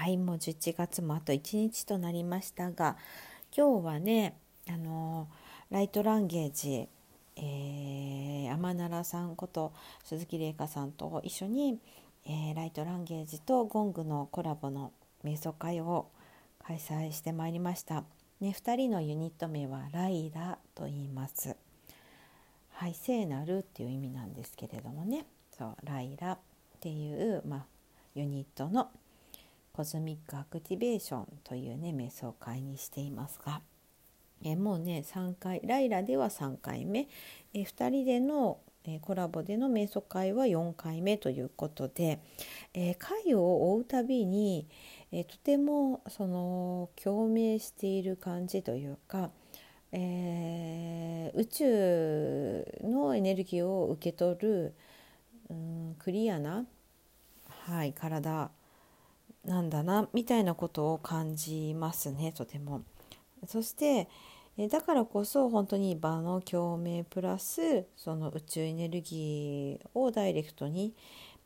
はいもう11月もあと1日となりましたが今日はねあのライトランゲージ、えー、天奈さんこと鈴木玲香さんと一緒に、えー、ライトランゲージとゴングのコラボの瞑想会を開催してまいりました。ね、2人のユニット名はライラと言います。はい、聖なるっていう意味なんですけれどもねそうライラっていう、まあ、ユニットのコズミックアクティベーションというね瞑想会にしていますが、えもうね3回ライラでは3回目、え2人でのえコラボでの瞑想会は4回目ということで、え回を追うたびに、えとてもその共鳴している感じというか、えー、宇宙のエネルギーを受け取る、うん、クリアな、はい、体なんだなみたいなことを感じますねとても。そしてだからこそ本当に場の共鳴プラスその宇宙エネルギーをダイレクトに、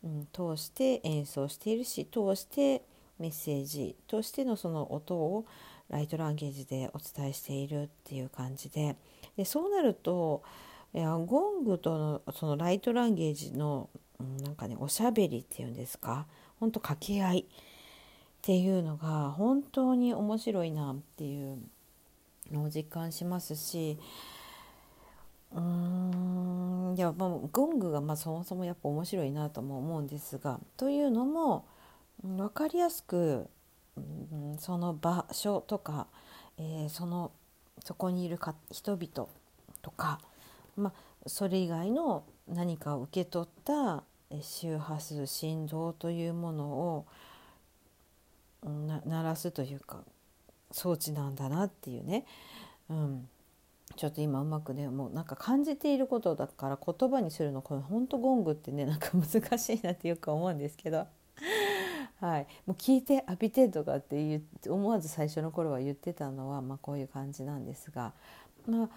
うん、通して演奏しているし通してメッセージとしてのその音をライトランゲージでお伝えしているっていう感じででそうなるといやゴングとのそのライトランゲージの、うん、なんかねおしゃべりっていうんですか本当掛け合いっていうのが本当に面白いなっていうのを実感しますしうんいやまあゴングがまあそもそもやっぱ面白いなとも思うんですがというのも分かりやすく、うん、その場所とか、えー、そのそこにいるか人々とか、まあ、それ以外の何かを受け取った周波数振動というものを鳴らすというか装置なんだなっていうね、うん、ちょっと今うまくねもうなんか感じていることだから言葉にするのこれほんとゴングってねなんか 難しいなってよく思うんですけど。はい、もう聞いて浴びてとかって言って思わず最初の頃は言ってたのは、まあ、こういう感じなんですが、まあ、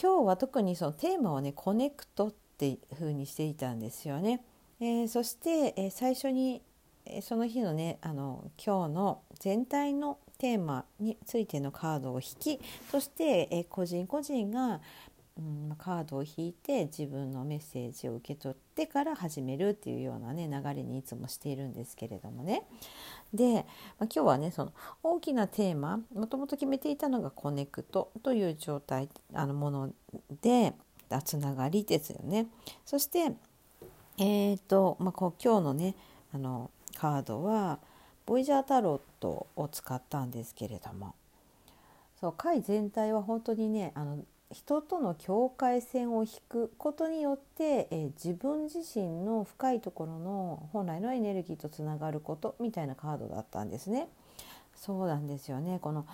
今日は特にそのテーマをねコネクトっていう風にしていたんですよね。えー、そして、えー、最初にその日のねあの今日の全体のテーマについてのカードを引きそしてえ個人個人が、うん、カードを引いて自分のメッセージを受け取ってから始めるっていうようなね流れにいつもしているんですけれどもねで、まあ、今日はねその大きなテーマもともと決めていたのがコネクトという状態あのものでつながりですよね。そしてえーとまあ、こう今日のねあのカードはボイジャータロットを使ったんですけれどもそう回全体は本当にねあの人との境界線を引くことによって、え自分自身の深いところの本来のエネルギーとつながることみたいなカードだったんですね。そうなんですよねこの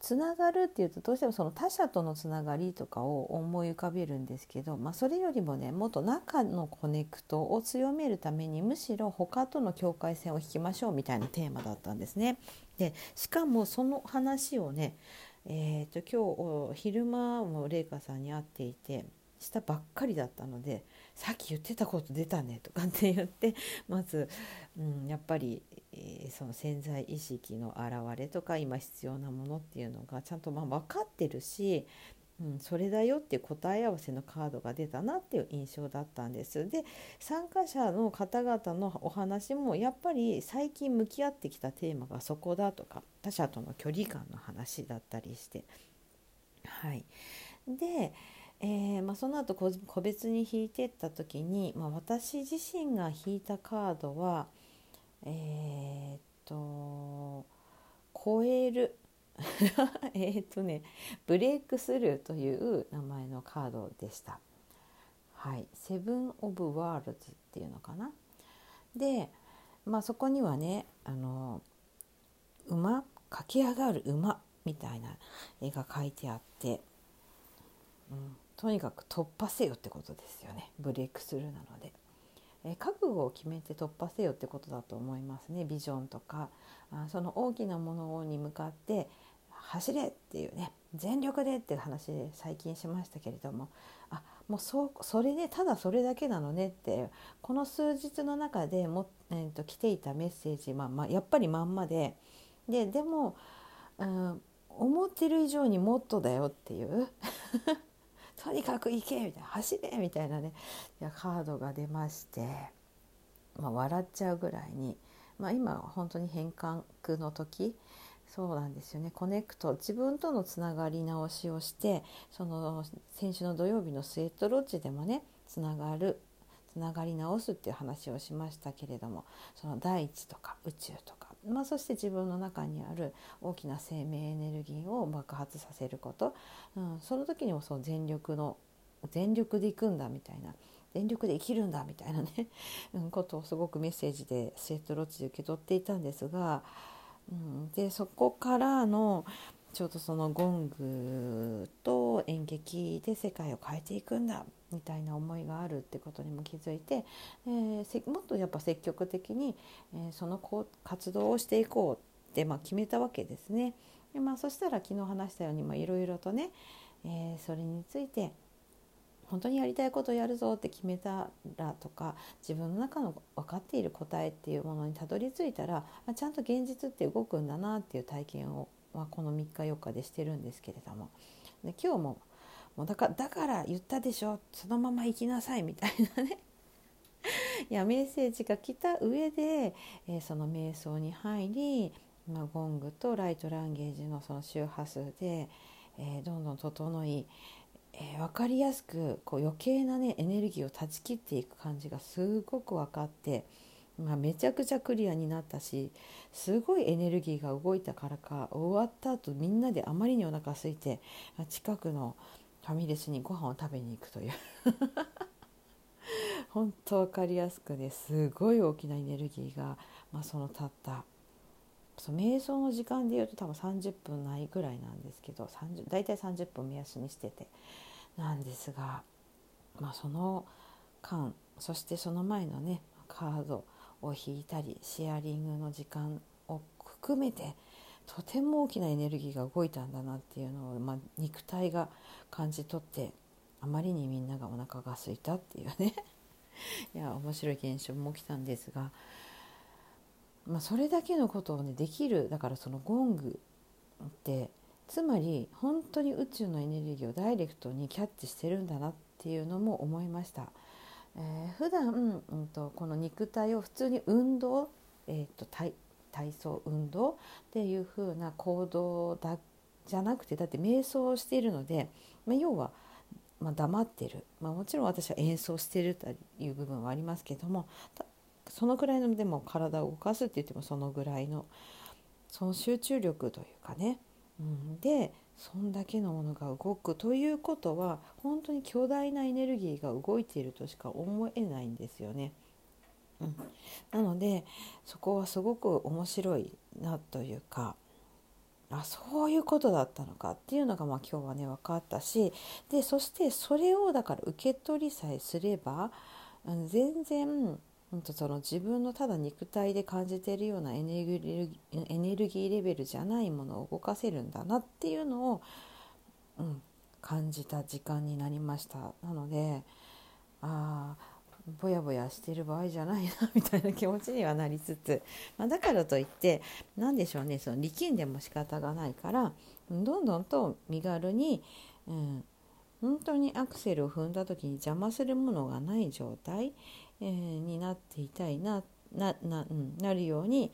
つながるっていうとどうしてもその他者とのつながりとかを思い浮かべるんですけど、まあ、それよりもねもっと中のコネクトを強めるためにむしろ他との境界線を引きましょうみたいなテーマだったんですね。でしかもその話をね、えーと、今日昼間も麗華さんに会っていてしたばっかりだったのでさっき言ってたこと出たねとかって言ってまず、うん、やっぱり、えー、その潜在意識の表れとか今必要なものっていうのがちゃんとまあ分かってるし、うん、それだよっていう答え合わせのカードが出たなっていう印象だったんです。で参加者の方々のお話もやっぱり最近向き合ってきたテーマがそこだとか他者との距離感の話だったりして。はい、でえー、まあ、その後個別に引いてった時に、まあ、私自身が引いたカードはえー、っと超える えっとねブレイクスルーという名前のカードでした。はい、 Seven of Wands っていうのかな。で、まあ、そこにはねあの馬駆け上がる馬みたいな絵が描いてあって、うん、とにかく突破せよってことですよね。ブレイクスルーなので。え覚悟を決めて突破せよってことだと思いますね。ビジョンとか。あその大きなものに向かって走れっていうね。全力でっていう話で最近しましたけれども。あもうそそれでただそれだけなのねってこの数日の中でも、えーと、来ていたメッセージ、まあまあ、やっぱりまんまで。ででも、うん、思ってる以上にもっとだよっていう。とにかく行けみたいな走れみたいなねいやカードが出まして、まあ、笑っちゃうぐらいに、まあ、今本当に変換の時そうなんですよね。コネクト自分とのつながり直しをしてその先週の土曜日のスウェットロッジでもねつながるつながり直すっていう話をしましたけれどもその大地とか宇宙とか、まあ、そして自分の中にある大きな生命エネルギーを爆発させること、うん、その時にもそう全力の全力でいくんだみたいな。全力で生きるんだみたいなね、うん、ことをすごくメッセージでスウェットロッチで受け取っていたんですが。うん、でそこからのちょうどそのゴングと演劇で世界を変えていくんだみたいな思いがあるってことにも気づいて、えー、もっとやっぱ積極的に、えー、そのこう活動をしていこうって、まあ、決めたわけですね。でまあ、そしたら昨日話したようにいろいろとね、えー、それについて本当にやりたいことをやるぞって決めたらとか自分の中の分かっている答えっていうものにたどり着いたらちゃんと現実って動くんだなっていう体験を、まあ、この3日4日でしてるんですけれども。で今日ももうだからだから言ったでしょ？そのまま行きなさいみたいなね。いやメッセージが来た上で、えー、その瞑想に入り、まあ、ゴングとライトランゲージのその周波数で、えー、どんどん整いえー、分かりやすくこう余計なねエネルギーを断ち切っていく感じがすごく分かって、まあ、めちゃくちゃクリアになったしすごいエネルギーが動いたからか終わった後みんなであまりにお腹空いて近くのファミレスにご飯を食べに行くという。本当分かりやすくねすごい大きなエネルギーが、まあ、そのたった。そ瞑想の時間でいうと多分30分ないぐらいなんですけど30大体30分目安にしてて。なんですが、まあ、その間そしてその前のねカードを引いたりシェアリングの時間を含めてとても大きなエネルギーが動いたんだなっていうのを、まあ、肉体が感じ取ってあまりにみんながお腹が空いたっていうね いや面白い現象も起きたんですが、まあ、それだけのことをねできるだからそのゴングってつまり本当に宇宙のエネルギーをダイレクトにキャッチしてるんだなっていうのも思いました。えー、普段、うんと、この肉体を普通に運動、えーと、体体操運動っていう風な行動だじゃなくてだって瞑想をしているので、まあ、要は、まあ、黙ってる、まあ、もちろん私は演奏してるという部分はありますけどもそのぐらいのでも体を動かすって言ってもそのぐらいのその集中力というかね。うん、でそんだけのものが動くということは本当に巨大なエネルギーが動いているとしか思えないんですよね。うん、なのでそこはすごく面白いなというかあそういうことだったのかっていうのがまあ今日はね分かったしでそしてそれをだから受け取りさえすれば全然本当その自分のただ肉体で感じているようなエネルギーエネルギーレベルじゃないものを動かせるんだなっていうのを、うん、感じた時間になりました。なのでああぼやぼやしてる場合じゃないなみたいな気持ちにはなりつつ、まあ、だからといって何でしょうねその力んでも仕方がないからどんどんと身軽に、うん、本当にアクセルを踏んだ時に邪魔するものがない状態、えー、になっていたいななな,、うん、なるように、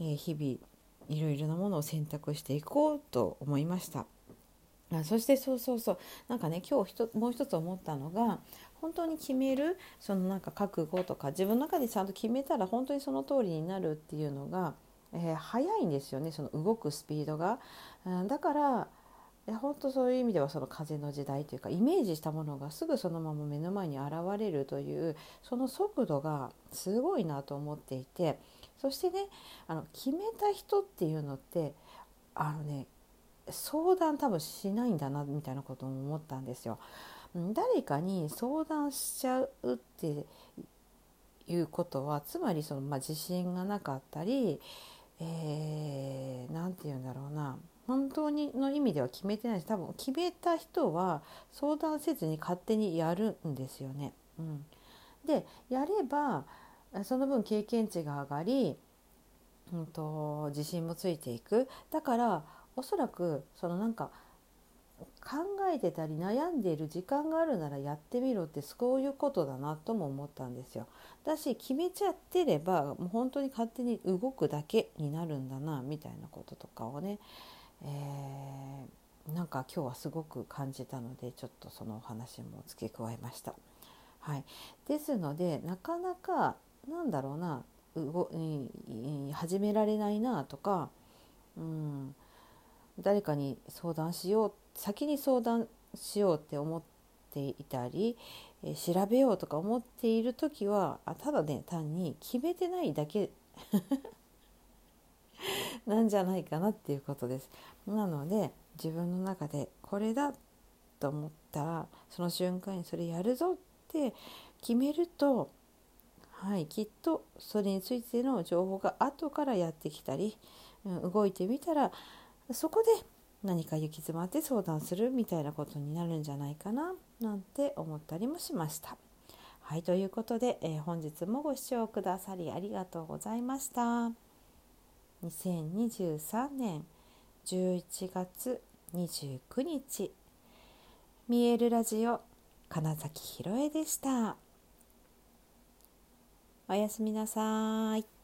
えー、日々いろいろなものを選択していこうと思いました。あそしてそうそうそうなんかね今日もう一つ思ったのが本当に決めるそのなんか覚悟とか自分の中でちゃんと決めたら本当にその通りになるっていうのが、えー、早いんですよねその動くスピードが。うん、だからや本当そういう意味ではその風の時代というかイメージしたものがすぐそのまま目の前に現れるというその速度がすごいなと思っていてそしてねあの決めた人っていうのってあのね相談多分しないんだなみたいなことも思ったんですよ。誰かに相談しちゃうっていうことはつまりその、まあ、自信がなかったり何、えー、て言うんだろうな本当にの意味では決めてないし多分決めた人は相談せずに勝手にやるんですよね。うん、でやればその分経験値が上がり、うんと、自信もついていくだからおそらくそのなんか考えてたり悩んでいる時間があるならやってみろってそういうことだなとも思ったんですよ。だし決めちゃってればもう本当に勝手に動くだけになるんだなみたいなこととかをね、えー、なんか今日はすごく感じたのでちょっとそのお話も付け加えました。はい、ですのでなかなかなんだろうな動始められないなとか、うん、誰かに相談しよう先に相談しようって思っていたり、え調べようとか思っている時はあただね単に決めてないだけ。なんじゃないかなっていうことです。なので自分の中でこれだと思ったらその瞬間にそれやるぞって決めるとはい、きっとそれについての情報が後からやってきたり、うん、動いてみたらそこで何か行き詰まって相談するみたいなことになるんじゃないかななんて思ったりもしました。はいということで、えー、本日もご視聴くださりありがとうございました。2023年11月29日見えるラジオ金崎ひろえでした。おやすみなさい。